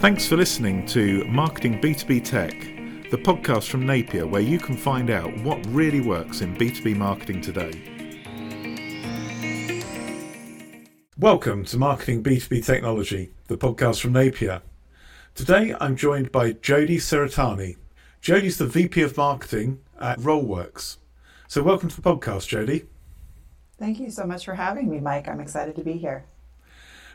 Thanks for listening to Marketing B2B Tech, the podcast from Napier where you can find out what really works in B2B marketing today. Welcome to Marketing B2B Technology, the podcast from Napier. Today I'm joined by Jodi Cerretani. Jodi's the VP of Marketing at Rollworks. So welcome to the podcast, Jodi. Thank you so much for having me, Mike. I'm excited to be here.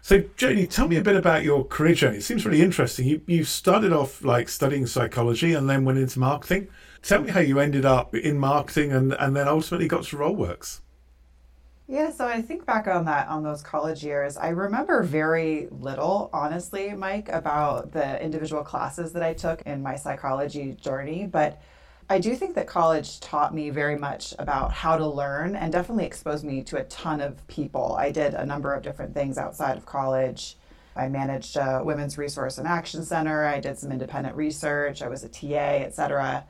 So, Jodi, tell me a bit about your career journey. It seems really interesting. You you started off like studying psychology and then went into marketing. Tell me how you ended up in marketing and, and then ultimately got to Rollworks. Yeah, so I think back on that on those college years, I remember very little, honestly, Mike, about the individual classes that I took in my psychology journey, but I do think that college taught me very much about how to learn and definitely exposed me to a ton of people. I did a number of different things outside of college. I managed a women's resource and action center. I did some independent research. I was a TA, etc.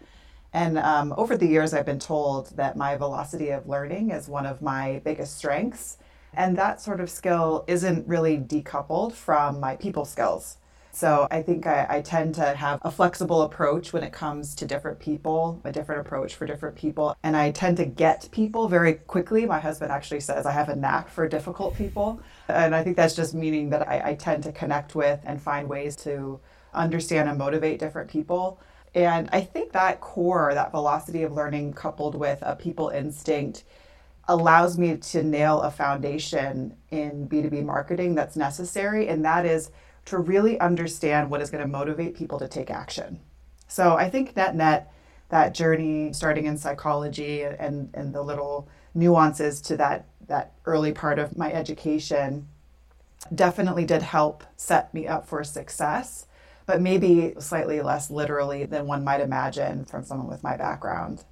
And um, over the years, I've been told that my velocity of learning is one of my biggest strengths. And that sort of skill isn't really decoupled from my people skills. So I think I, I, tend to have a flexible approach when it comes to different people, a different approach for different people. And I tend to get people very quickly. My husband actually says I have a knack for difficult people. And I think that's just meaning that I, I tend to connect with and find ways to understand and motivate different people. And I think that core, that velocity of learning coupled with a people instinct, allows me to nail a foundation in B2B marketing that's necessary. And that is to really understand what is going to motivate people to take action. So I think net net, that journey starting in psychology and, and the little nuances to that, that early part of my education definitely did help set me up for success, but maybe slightly less literally than one might imagine from someone with my background.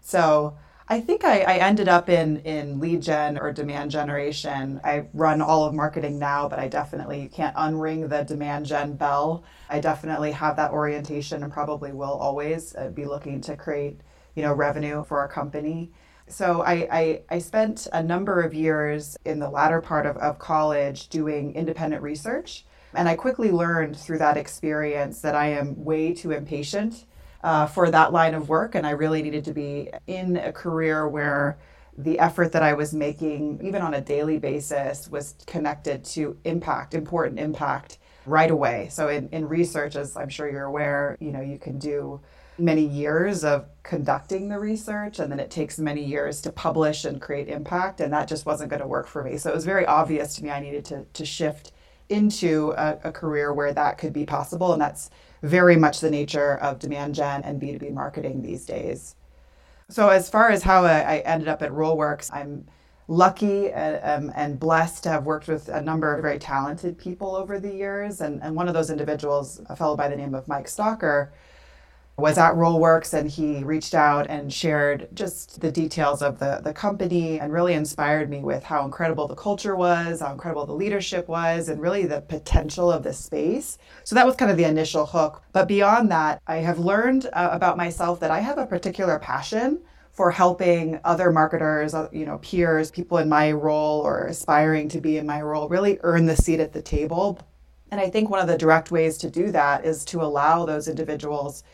So I think I, I, ended up in, in lead gen or demand generation. I run all of marketing now, but I definitely can't unring the demand gen bell. I definitely have that orientation and probably will always uh, be looking to create, you know, revenue for our company. So I, I, I spent a number of years in the latter part of, of college doing independent research. And I quickly learned through that experience that I am way too impatient uh, for that line of work. And I really needed to be in a career where the effort that I was making, even on a daily basis, was connected to impact, important impact right away. So in, in research, as I'm sure you're aware, you know, you can do many years of conducting the research and then it takes many years to publish and create impact and that just wasn't going to work for me so it was very obvious to me i needed to, to shift into a, a career where that could be possible and that's very much the nature of demand gen and B2B marketing these days. So, as far as how I ended up at Rollworks, I'm lucky and, um, and, blessed to have worked with a number of very talented people over the years. And, and one of those individuals, a fellow by the name of Mike Stalker, was at Rollworks and he reached out and shared just the details of the, the company and really inspired me with how incredible the culture was, how incredible the leadership was, and really the potential of the space. So that was kind of the initial hook. But beyond that, I have learned uh, about myself that I have a particular passion for helping other marketers, uh, you know, peers, people in my role or aspiring to be in my role really earn the seat at the table. And I think one of the direct ways to do that is to allow those individuals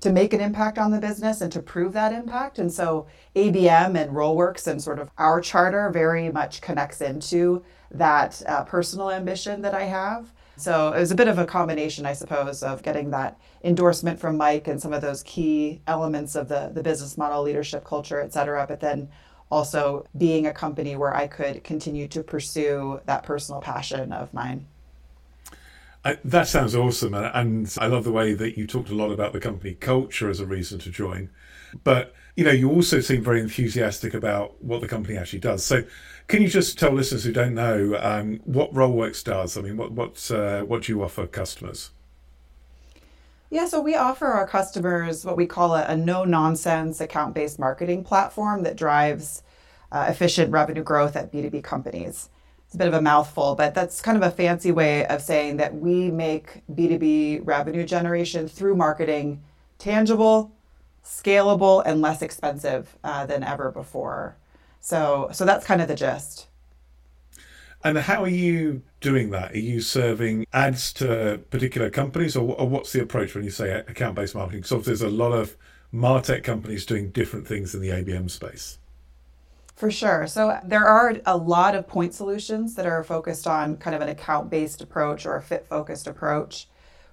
to make an impact on the business and to prove that impact. And so ABM and Rollworks and sort of our charter very much connects into that uh, personal ambition that I have. So it was a bit of a combination, I suppose, of getting that endorsement from Mike and some of those key elements of the, the business model, leadership culture, et cetera, but then also being a company where I could continue to pursue that personal passion of mine. I, that sounds awesome, and, and I love the way that you talked a lot about the company culture as a reason to join. But you know, you also seem very enthusiastic about what the company actually does. So, can you just tell listeners who don't know um, what Rollworks does? I mean, what what uh, what do you offer customers? Yeah, so we offer our customers what we call a, a no nonsense account based marketing platform that drives uh, efficient revenue growth at B2B companies it's a bit of a mouthful, but that's kind of a fancy way of saying that we make B2B revenue generation through marketing tangible, scalable, and less expensive uh, than ever before. So, so that's kind of the gist. And how are you doing that? Are you serving ads to particular companies, or, or what's the approach when you say account based marketing? Because there's a lot of Martech companies doing different things in the ABM space. For sure. So there are a lot of point solutions that are focused on kind of an account based approach or a fit focused approach.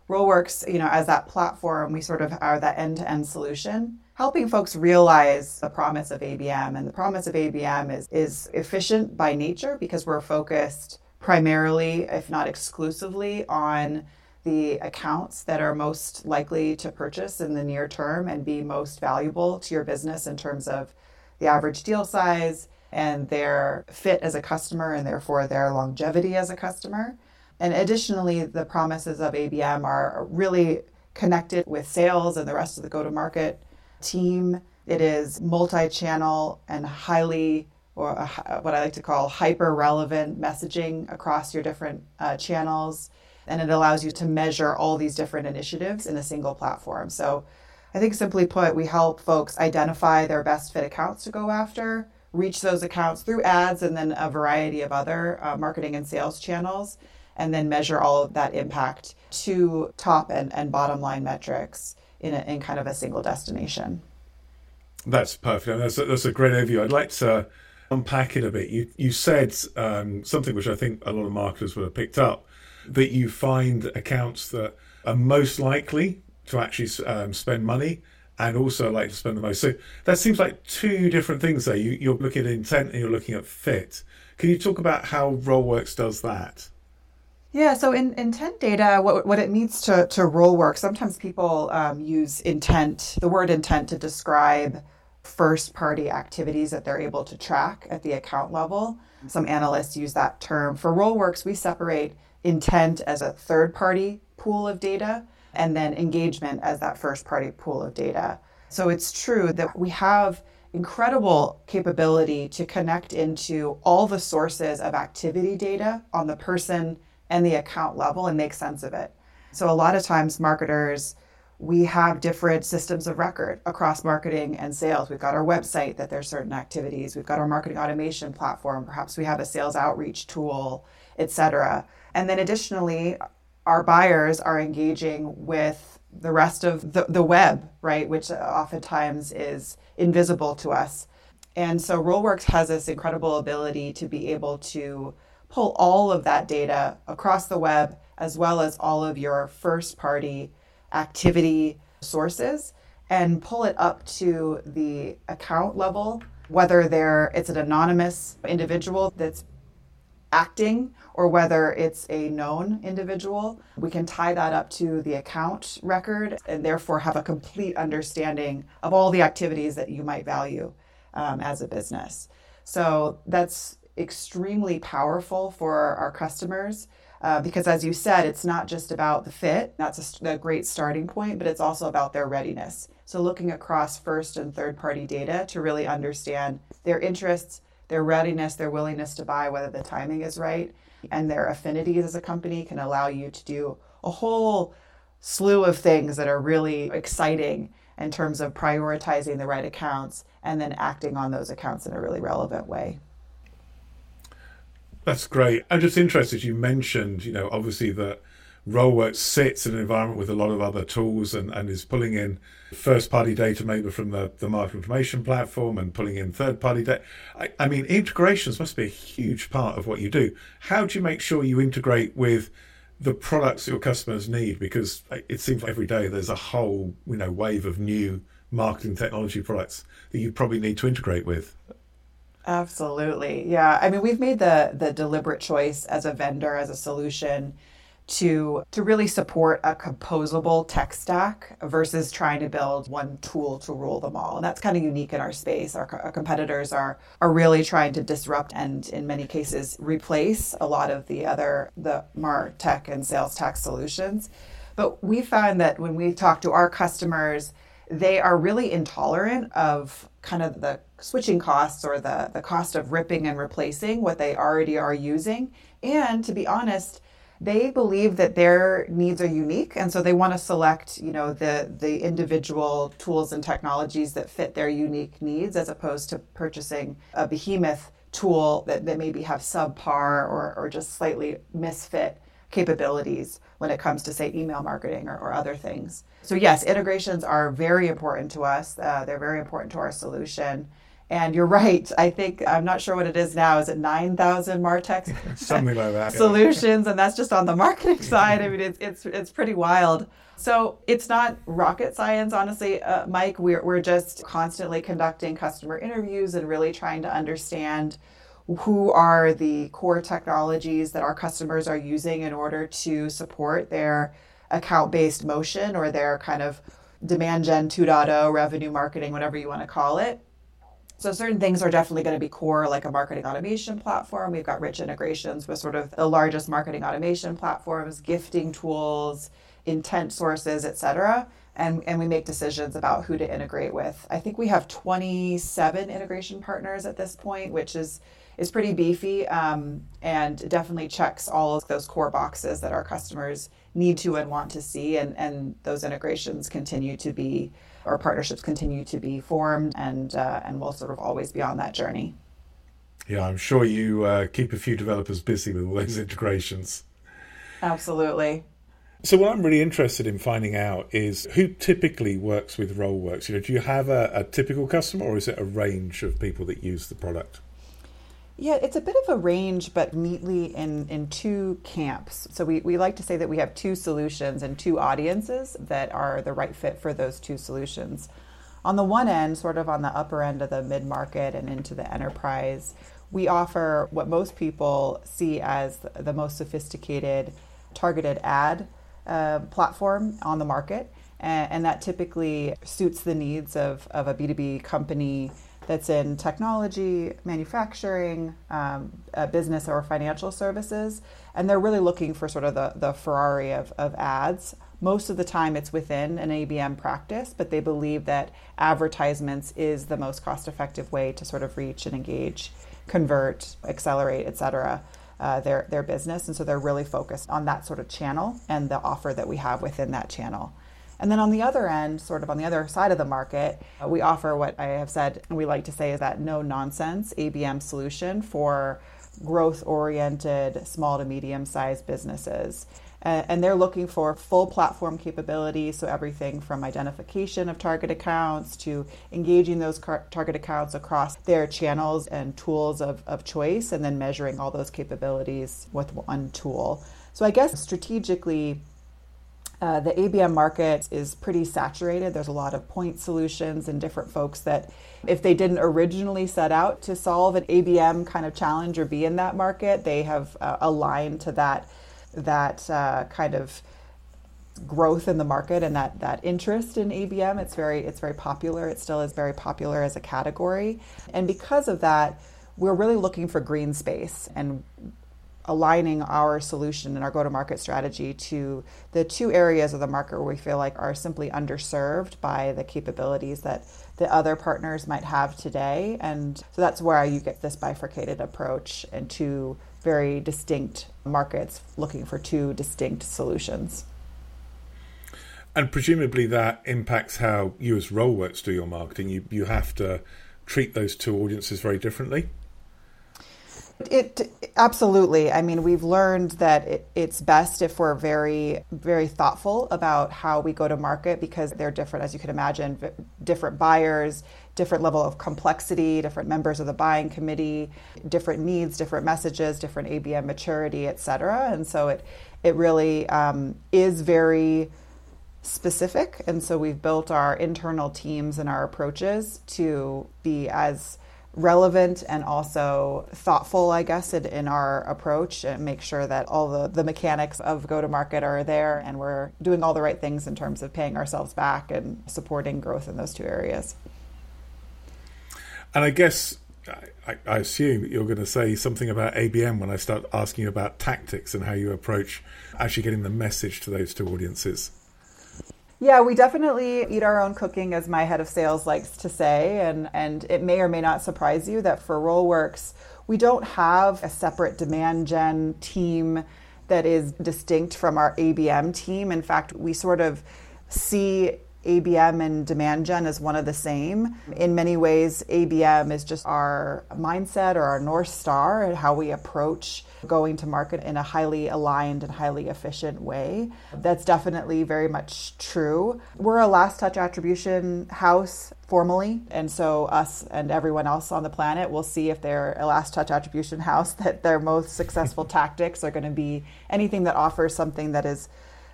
Rollworks, you know, as that platform, we sort of are that end to end solution, helping folks realize the promise of ABM. And the promise of ABM is, is efficient by nature because we're focused primarily, if not exclusively, on the accounts that are most likely to purchase in the near term and be most valuable to your business in terms of the average deal size and their fit as a customer and therefore their longevity as a customer. And additionally, the promises of ABM are really connected with sales and the rest of the go to market team. It is multi channel and highly, or what I like to call hyper relevant messaging across your different uh, channels. And it allows you to measure all these different initiatives in a single platform. So I think simply put, we help folks identify their best fit accounts to go after, reach those accounts through ads and then a variety of other uh, marketing and sales channels, and then measure all of that impact to top and, and bottom line metrics in, a, in kind of a single destination. That's perfect. That's a, that's a great overview. I'd like to unpack it a bit. You, you said um, something which I think a lot of marketers would have picked up that you find accounts that are most likely to actually um, spend money and also like to spend the most. So that seems like two different things there. You, you're looking at intent and you're looking at fit. Can you talk about how Rollworks does that? Yeah, so in intent data, what, what it means to, to Rollworks, sometimes people um, use intent, the word intent, to describe first party activities that they're able to track at the account level. Some analysts use that term. For Rollworks, we separate intent as a third party pool of data and then engagement as that first party pool of data. So it's true that we have incredible capability to connect into all the sources of activity data on the person and the account level and make sense of it. So a lot of times marketers we have different systems of record across marketing and sales. We've got our website that there's certain activities. We've got our marketing automation platform. Perhaps we have a sales outreach tool, et cetera. And then additionally, our buyers are engaging with the rest of the, the web, right, which oftentimes is invisible to us. And so Rollworks has this incredible ability to be able to pull all of that data across the web, as well as all of your first party activity sources, and pull it up to the account level, whether they're it's an anonymous individual that's acting or whether it's a known individual. We can tie that up to the account record and therefore have a complete understanding of all the activities that you might value um, as a business. So that's extremely powerful for our customers. Uh, because as you said, it's not just about the fit, that's a, a great starting point, but it's also about their readiness. So, looking across first and third party data to really understand their interests, their readiness, their willingness to buy, whether the timing is right, and their affinities as a company can allow you to do a whole slew of things that are really exciting in terms of prioritizing the right accounts and then acting on those accounts in a really relevant way. That's great. I'm just interested. You mentioned, you know, obviously that Rollworks sits in an environment with a lot of other tools and, and is pulling in first party data maybe from the, the market information platform and pulling in third party data. I, I mean, integrations must be a huge part of what you do. How do you make sure you integrate with the products your customers need? Because it seems like every day there's a whole, you know, wave of new marketing technology products that you probably need to integrate with. Absolutely. Yeah. I mean, we've made the the deliberate choice as a vendor, as a solution to to really support a composable tech stack versus trying to build one tool to rule them all. And that's kind of unique in our space. Our, our competitors are are really trying to disrupt and in many cases replace a lot of the other the mar tech and sales tech solutions. But we found that when we talk to our customers, they are really intolerant of kind of the switching costs or the, the cost of ripping and replacing what they already are using. And to be honest, they believe that their needs are unique and so they want to select you know the the individual tools and technologies that fit their unique needs as opposed to purchasing a behemoth tool that, that maybe have subpar or, or just slightly misfit capabilities when it comes to, say, email marketing or, or other things. So, yes, integrations are very important to us. Uh, they're very important to our solution. And you're right. I think I'm not sure what it is now. Is it nine thousand Martech something like that solutions? And that's just on the marketing side. I mean, it's it's it's pretty wild. So it's not rocket science, honestly, uh, Mike. We're we're just constantly conducting customer interviews and really trying to understand who are the core technologies that our customers are using in order to support their account based motion or their kind of demand gen 2.0 revenue marketing, whatever you want to call it. So certain things are definitely going to be core, like a marketing automation platform. We've got rich integrations with sort of the largest marketing automation platforms, gifting tools, intent sources, et cetera. And, and we make decisions about who to integrate with. I think we have 27 integration partners at this point, which is is pretty beefy um, and definitely checks all of those core boxes that our customers need to and want to see. And, and those integrations continue to be, or partnerships continue to be formed, and, uh, and we'll sort of always be on that journey. Yeah, I'm sure you uh, keep a few developers busy with all those integrations. Absolutely. So what I'm really interested in finding out is who typically works with Rollworks. You know, do you have a, a typical customer, or is it a range of people that use the product? Yeah, it's a bit of a range, but neatly in, in two camps. So we, we like to say that we have two solutions and two audiences that are the right fit for those two solutions. On the one end, sort of on the upper end of the mid market and into the enterprise, we offer what most people see as the most sophisticated targeted ad uh, platform on the market. And, and that typically suits the needs of, of a B2B company that's in technology, manufacturing, um, business, or financial services. And they're really looking for sort of the, the Ferrari of, of ads. Most of the time, it's within an ABM practice, but they believe that advertisements is the most cost effective way to sort of reach and engage, convert, accelerate, et cetera. Uh, their their business, and so they're really focused on that sort of channel and the offer that we have within that channel. And then on the other end, sort of on the other side of the market, uh, we offer what I have said and we like to say is that no nonsense ABM solution for growth oriented small to medium sized businesses. and they're looking for full platform capability, so everything from identification of target accounts to engaging those target accounts across their channels and tools of, of choice, and then measuring all those capabilities with one tool. So I guess strategically, uh, the ABM market is pretty saturated. There's a lot of point solutions and different folks that, if they didn't originally set out to solve an ABM kind of challenge or be in that market, they have uh, aligned to that that uh, kind of growth in the market and that that interest in ABM. It's very it's very popular. It still is very popular as a category, and because of that, we're really looking for green space and aligning our solution and our go to market strategy to the two areas of the market where we feel like are simply underserved by the capabilities that the other partners might have today. And so that's where you get this bifurcated approach and two very distinct markets looking for two distinct solutions. And presumably that impacts how you as Rollworks do your marketing. You you have to treat those two audiences very differently. It absolutely. I mean, we've learned that it, it's best if we're very, very thoughtful about how we go to market because they're different, as you can imagine, different buyers, different level of complexity, different members of the buying committee, different needs, different messages, different ABM maturity, et cetera. And so it, it really um, is very specific. And so we've built our internal teams and our approaches to be as relevant and also thoughtful, I guess, in, in, our approach and make sure that all the, the mechanics of go to market are there and we're doing all the right things in terms of paying ourselves back and supporting growth in those two areas. And I guess I, I assume you're going to say something about ABM when I start asking you about tactics and how you approach actually getting the message to those two audiences. Yeah, we definitely eat our own cooking, as my head of sales likes to say. And, and it may or may not surprise you that for Rollworks, we don't have a separate demand gen team that is distinct from our ABM team. In fact, we sort of see ABM and demand gen as one of the same. In many ways, ABM is just our mindset or our North Star and how we approach going to market in a highly aligned and highly efficient way. That's definitely very much true. We're a last touch attribution house formally, and so us and everyone else on the planet will see if they're a last touch attribution house that their most successful tactics are going to be anything that offers something that is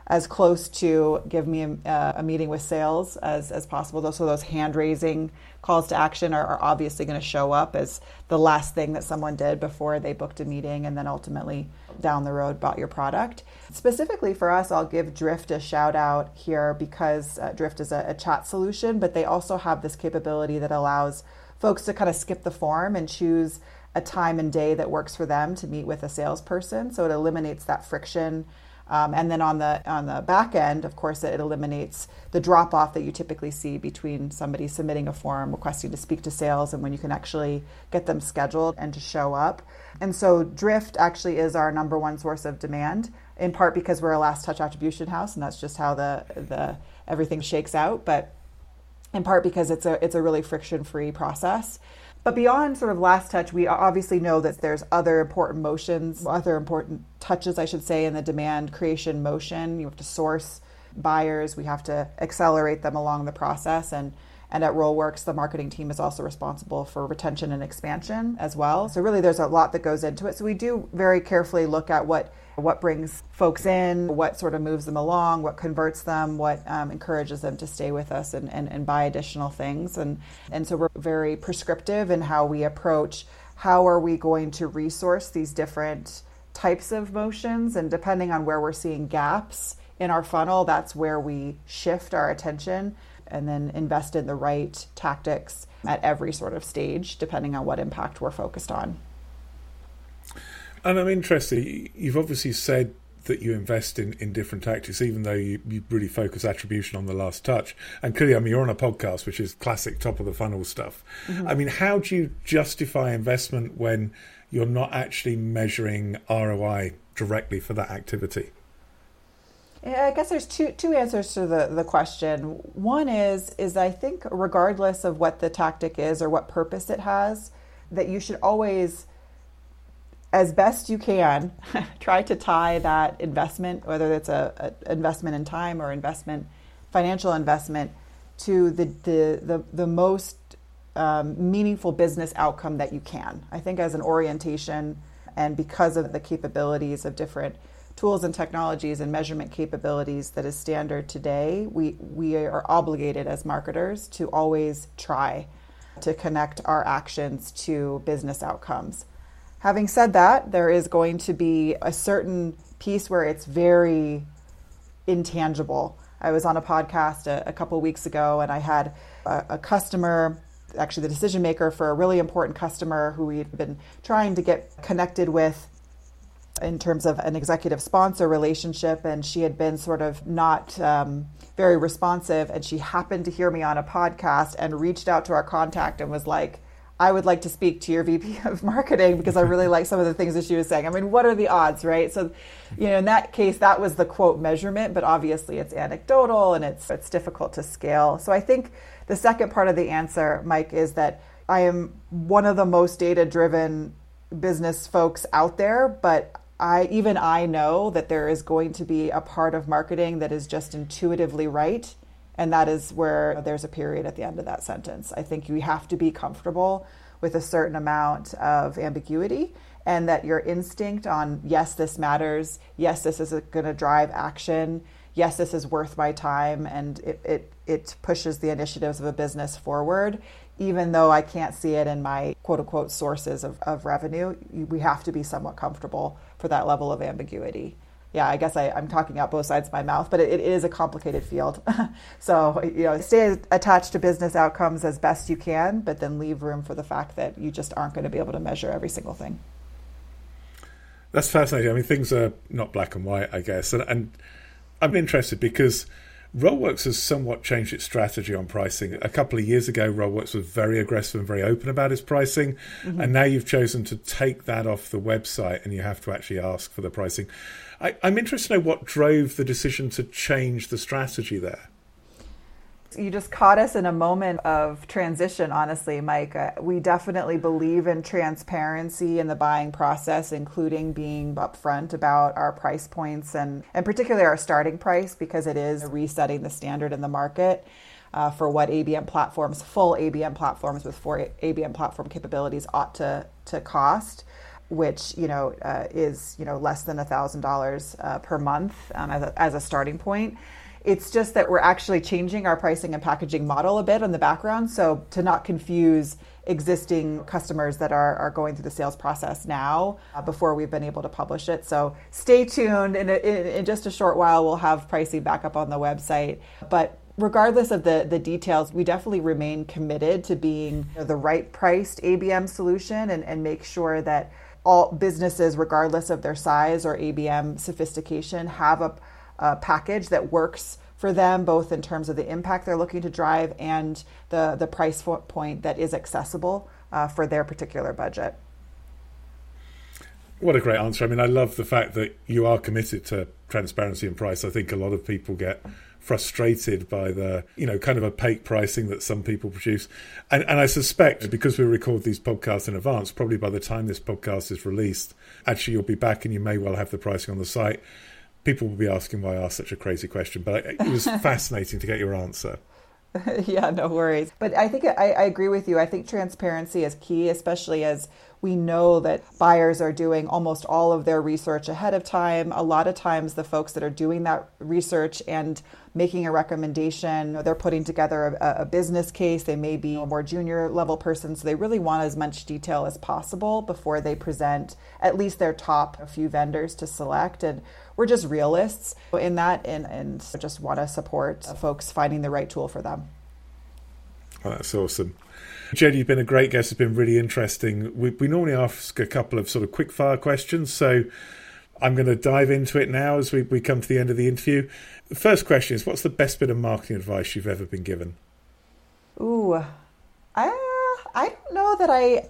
as close to give me a, uh, a, meeting with sales as, as possible. So those hand raising calls to action are, are obviously going to show up as the last thing that someone did before they booked a meeting and then ultimately down the road bought your product. Specifically for us, I'll give Drift a shout out here because uh, Drift is a, a chat solution, but they also have this capability that allows folks to kind of skip the form and choose a time and day that works for them to meet with a salesperson. So it eliminates that friction um, and then on the on the back end, of course, it eliminates the drop off that you typically see between somebody submitting a form requesting to speak to sales and when you can actually get them scheduled and to show up. And so Drift actually is our number one source of demand, in part because we're a last touch attribution house, and that's just how the the everything shakes out. But in part because it's a it's a really friction free process. But beyond sort of last touch, we obviously know that there's other important motions, other important touches, I should say, in the demand creation motion. You have to source buyers, we have to accelerate them along the process. And, and at Rollworks, the marketing team is also responsible for retention and expansion as well. So, really, there's a lot that goes into it. So, we do very carefully look at what what brings folks in, what sort of moves them along, what converts them, what um, encourages them to stay with us and, and, and buy additional things. And, and so we're very prescriptive in how we approach how are we going to resource these different types of motions. And depending on where we're seeing gaps in our funnel, that's where we shift our attention and then invest in the right tactics at every sort of stage, depending on what impact we're focused on. And I'm interested, you've obviously said that you invest in, in different tactics, even though you, you really focus attribution on the last touch. And clearly, I mean, you're on a podcast, which is classic top of the funnel stuff. Mm-hmm. I mean, how do you justify investment when you're not actually measuring ROI directly for that activity? I guess there's two two answers to the, the question. One is is I think regardless of what the tactic is or what purpose it has, that you should always as best you can, try to tie that investment, whether it's a, investment in time or investment, financial investment, to the the the, the most um, meaningful business outcome that you can. I think as an orientation, and because of the capabilities of different tools and technologies and measurement capabilities that is standard today, we we are obligated as marketers to always try to connect our actions to business outcomes. Having said that, there is going to be a certain piece where it's very intangible. I was on a podcast a, a couple weeks ago and I had a, a customer actually the decision maker for a really important customer who we'd been trying to get connected with in terms of an executive sponsor relationship, and she had been sort of not um, very responsive. And she happened to hear me on a podcast and reached out to our contact and was like, I would like to speak to your VP of marketing because I really like some of the things that she was saying. I mean, what are the odds, right? So, you know, in that case, that was the quote measurement, but obviously it's anecdotal and it's it's difficult to scale. So I think the second part of the answer, Mike, is that I am one of the most data driven business folks out there, but I even I know that there is going to be a part of marketing that is just intuitively right and that is where there's a period at the end of that sentence. I think you have to be comfortable with a certain amount of ambiguity and that your instinct on, yes, this matters, yes, this is going to drive action, yes, this is worth my time, and it, it, it pushes the initiatives of a business forward. Even though I can't see it in my quote unquote sources of, of revenue, we have to be somewhat comfortable for that level of ambiguity yeah, I guess I, am talking out both sides of my mouth, but it, it is a complicated field. so, you know, stay attached to business outcomes as best you can, but then leave room for the fact that you just aren't going to be able to measure every single thing. That's fascinating. I mean, things are not black and white, I guess. And, and I'm interested because Rollworks has somewhat changed its strategy on pricing. A couple of years ago, Rollworks was very aggressive and very open about its pricing, mm-hmm. and now you've chosen to take that off the website and you have to actually ask for the pricing. I, am interested to know what drove the decision to change the strategy there. You just caught us in a moment of transition, honestly, Mike. Uh, we definitely believe in transparency in the buying process, including being upfront about our price points and, and particularly our starting price because it is resetting the standard in the market. Uh, for what ABM platforms, full ABM platforms with four ABM platform capabilities ought to, to cost which you know uh, is you know less than a thousand dollars uh, per month um, as, a, as a starting point. It's just that we're actually changing our pricing and packaging model a bit in the background, so to not confuse existing customers that are, are going through the sales process now uh, before we've been able to publish it. So stay tuned. In, in, in just a short while, we'll have pricing back up on the website. But regardless of the, the details, we definitely remain committed to being you know, the right priced ABM solution and, and make sure that all businesses, regardless of their size or ABM sophistication, have a, a package that works for them, both in terms of the impact they're looking to drive and the, the price point that is accessible uh, for their particular budget. What a great answer. I mean, I love the fact that you are committed to transparency and price. I think a lot of people get frustrated by the you know kind of opaque pricing that some people produce. And, and i suspect because we record these podcasts in advance probably by the time this podcast is released actually you'll be back and you may well have the pricing on the site. People will be asking why i asked such a crazy question but it was fascinating to get your answer yeah no worries but i think I, I agree with you i think transparency is key especially as we know that buyers are doing almost all of their research ahead of time. A lot of times, the folks that are doing that research and making a recommendation, they're putting together a, a business case. They may be a more junior level person, so they really want as much detail as possible before they present at least their top a few vendors to select. And we're just realists in that and, and just want to support folks finding the right tool for them. Oh, that's awesome. Jen, you've been a great guest. It's been really interesting. We, we normally ask a couple of sort of quick fire questions. So I'm going to dive into it now as we, we come to the end of the interview. The first question is What's the best bit of marketing advice you've ever been given? Ooh, I, I don't know that I.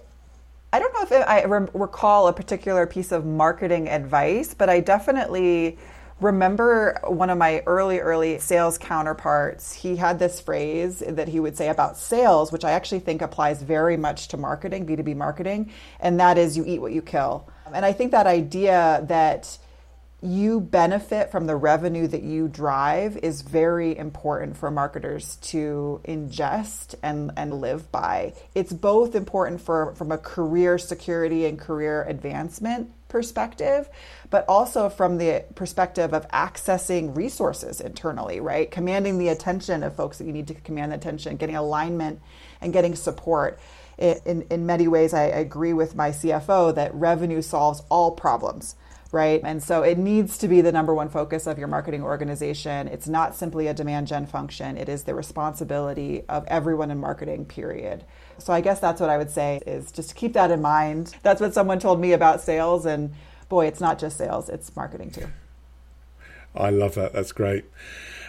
I don't know if I recall a particular piece of marketing advice, but I definitely remember one of my early, early sales counterparts. He had this phrase that he would say about sales, which I actually think applies very much to marketing, B2B marketing, and that is you eat what you kill. And I think that idea that you benefit from the revenue that you drive is very important for marketers to ingest and, and live by. It's both important for from a career security and career advancement perspective, but also from the perspective of accessing resources internally, right? Commanding the attention of folks that you need to command the attention, getting alignment and getting support. In, in many ways, I agree with my CFO that revenue solves all problems right? And so it needs to be the number one focus of your marketing organization. It's not simply a demand gen function, it is the responsibility of everyone in marketing, period. So I guess that's what I would say is just keep that in mind. That's what someone told me about sales and boy, it's not just sales, it's marketing too. I love that. That's great.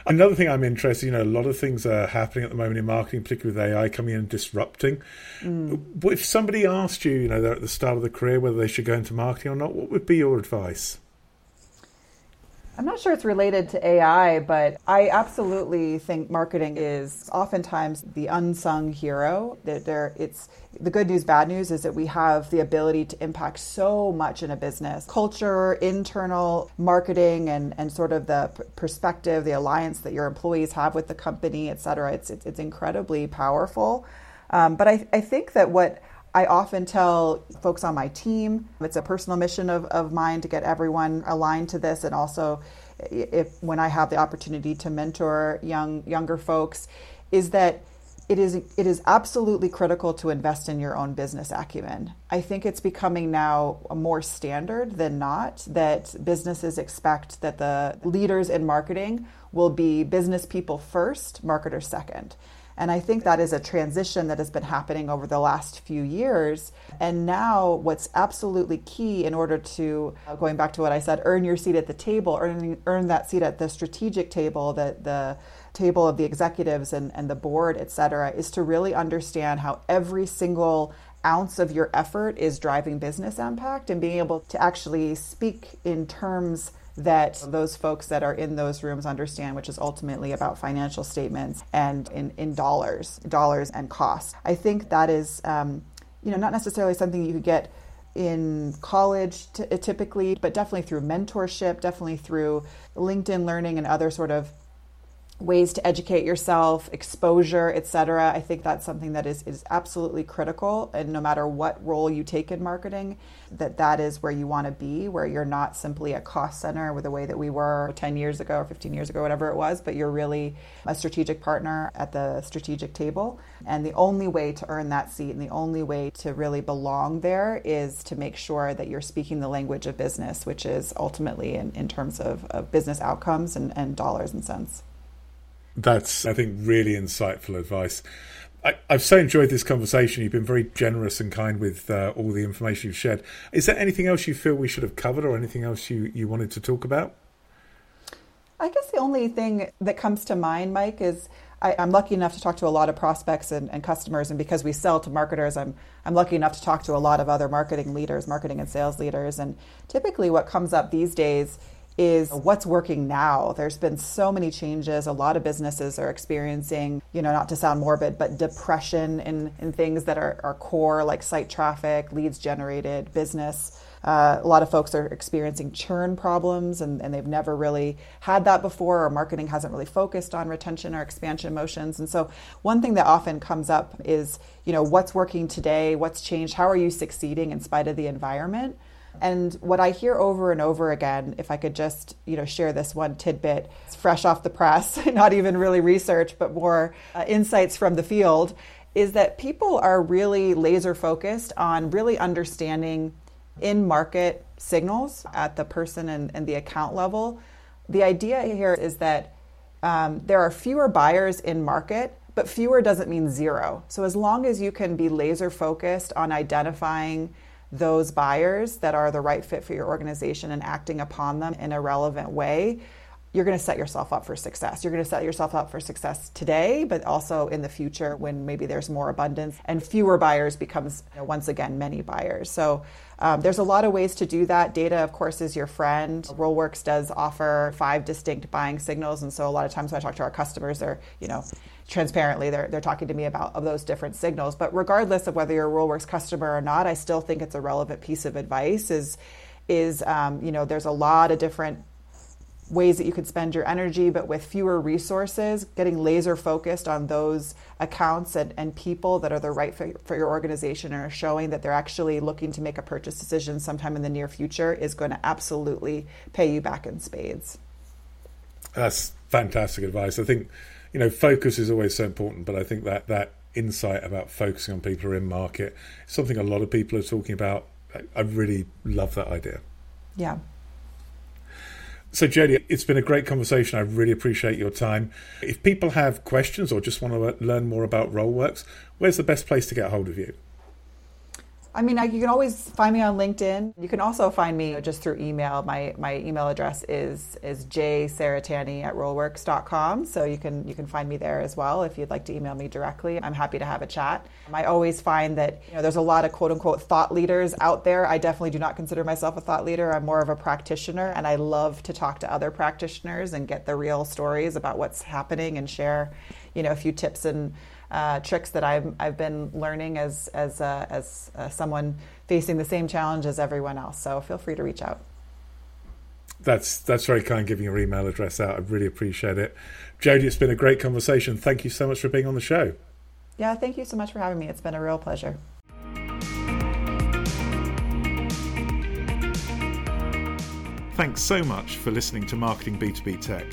Another thing I'm interested, you know, a lot of things are happening at the moment in marketing, particularly with AI coming in and disrupting. Mm. If somebody asked you, you know, they're at the start of the career whether they should go into marketing or not, what would be your advice? I'm not sure it's related to AI, but I absolutely think marketing is oftentimes the unsung hero. That there, it's the good news, bad news is that we have the ability to impact so much in a business culture, internal marketing, and and sort of the perspective, the alliance that your employees have with the company, et cetera. It's it's, it's incredibly powerful. Um, but I, I think that what I often tell folks on my team, it's a personal mission of, of mine to get everyone aligned to this and also if when I have the opportunity to mentor young younger folks, is that it is it is absolutely critical to invest in your own business acumen. I think it's becoming now more standard than not that businesses expect that the leaders in marketing will be business people first, marketers second. And I think that is a transition that has been happening over the last few years. And now, what's absolutely key in order to, uh, going back to what I said, earn your seat at the table, earn, earn that seat at the strategic table, the, the table of the executives and, and the board, et cetera, is to really understand how every single ounce of your effort is driving business impact and being able to actually speak in terms that those folks that are in those rooms understand, which is ultimately about financial statements and in, in dollars, dollars and costs. I think that is, um, you know, not necessarily something you could get in college t- typically, but definitely through mentorship, definitely through LinkedIn learning and other sort of ways to educate yourself, exposure, etc. I think that's something that is, is absolutely critical. And no matter what role you take in marketing, that that is where you want to be, where you're not simply a cost center with the way that we were 10 years ago or 15 years ago, whatever it was, but you're really a strategic partner at the strategic table. And the only way to earn that seat and the only way to really belong there is to make sure that you're speaking the language of business, which is ultimately in, in terms of, of business outcomes and, and dollars and cents. That's, I think, really insightful advice. I, have so enjoyed this conversation. You've been very generous and kind with uh, all the information you've shared. Is there anything else you feel we should have covered or anything else you, you wanted to talk about? I guess the only thing that comes to mind, Mike, is I, am lucky enough to talk to a lot of prospects and, and, customers, and because we sell to marketers, I'm I'm lucky enough to talk to a lot of other marketing leaders, marketing and sales leaders, and typically what comes up these days is what's working now. There's been so many changes. A lot of businesses are experiencing, you know, not to sound morbid, but depression in, in things that are, are core, like site traffic, leads generated, business. Uh, a lot of folks are experiencing churn problems and, and they've never really had that before, or marketing hasn't really focused on retention or expansion motions. And so, one thing that often comes up is, you know, what's working today, what's changed, how are you succeeding in spite of the environment? And what I hear over and over again, if I could just, you know, share this one tidbit, fresh off the press, not even really research, but more uh, insights from the field, is that people are really laser focused on really understanding in market signals at the person and, and, the account level. The idea here is that um, there are fewer buyers in market, but fewer doesn't mean zero. So as long as you can be laser focused on identifying those buyers that are the right fit for your organization and acting upon them in a relevant way, you're going to set yourself up for success. You're going to set yourself up for success today, but also in the future when maybe there's more abundance and fewer buyers becomes you know, once again many buyers. So um, there's a lot of ways to do that. Data, of course, is your friend. Rollworks does offer five distinct buying signals, and so a lot of times when I talk to our customers, they're you know transparently they're, they're talking to me about of those different signals. But regardless of whether you're a rollworks customer or not i still think it's a relevant piece of advice is is um, you know there's a lot of different ways that you could spend your energy but with fewer resources getting laser focused on those accounts and, and people that are the right fit for your organization and are showing that they're actually looking to make a purchase decision sometime in the near future is going to absolutely pay you back in spades. That's fantastic advice. I think you know, focus is always so important, but I think that that insight about focusing on people who are in market is something a lot of people are talking about. I really love that idea. Yeah. So, Jodi, it's been a great conversation. I really appreciate your time. If people have questions or just want to learn more about Rollworks, where's the best place to get hold of you? I mean, I, you can always find me on LinkedIn. You can also find me just through email. My my email address is is jsaratani at rollworks.com. So you can you can find me there as well if you'd like to email me directly. I'm happy to have a chat. I always find that you know there's a lot of quote unquote thought leaders out there. I definitely do not consider myself a thought leader. I'm more of a practitioner, and I love to talk to other practitioners and get the real stories about what's happening and share, you know, a few tips and uh, tricks that I've, I've been learning as, as, uh, as uh, someone facing the same challenge as everyone else. So feel free to reach out. That's that's very kind giving your email address out. I really appreciate it. Jodi. it's been a great conversation. Thank you so much for being on the show. Yeah, thank you so much for having me. It's been a real pleasure. Thanks so much for listening to Marketing B2B Tech.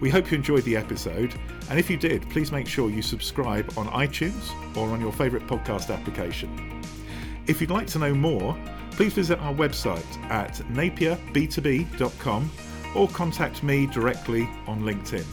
We hope you enjoyed the episode, and if you did, please make sure you subscribe on iTunes or on your favourite podcast application. If you'd like to know more, please visit our website at napierb2b.com or contact me directly on LinkedIn.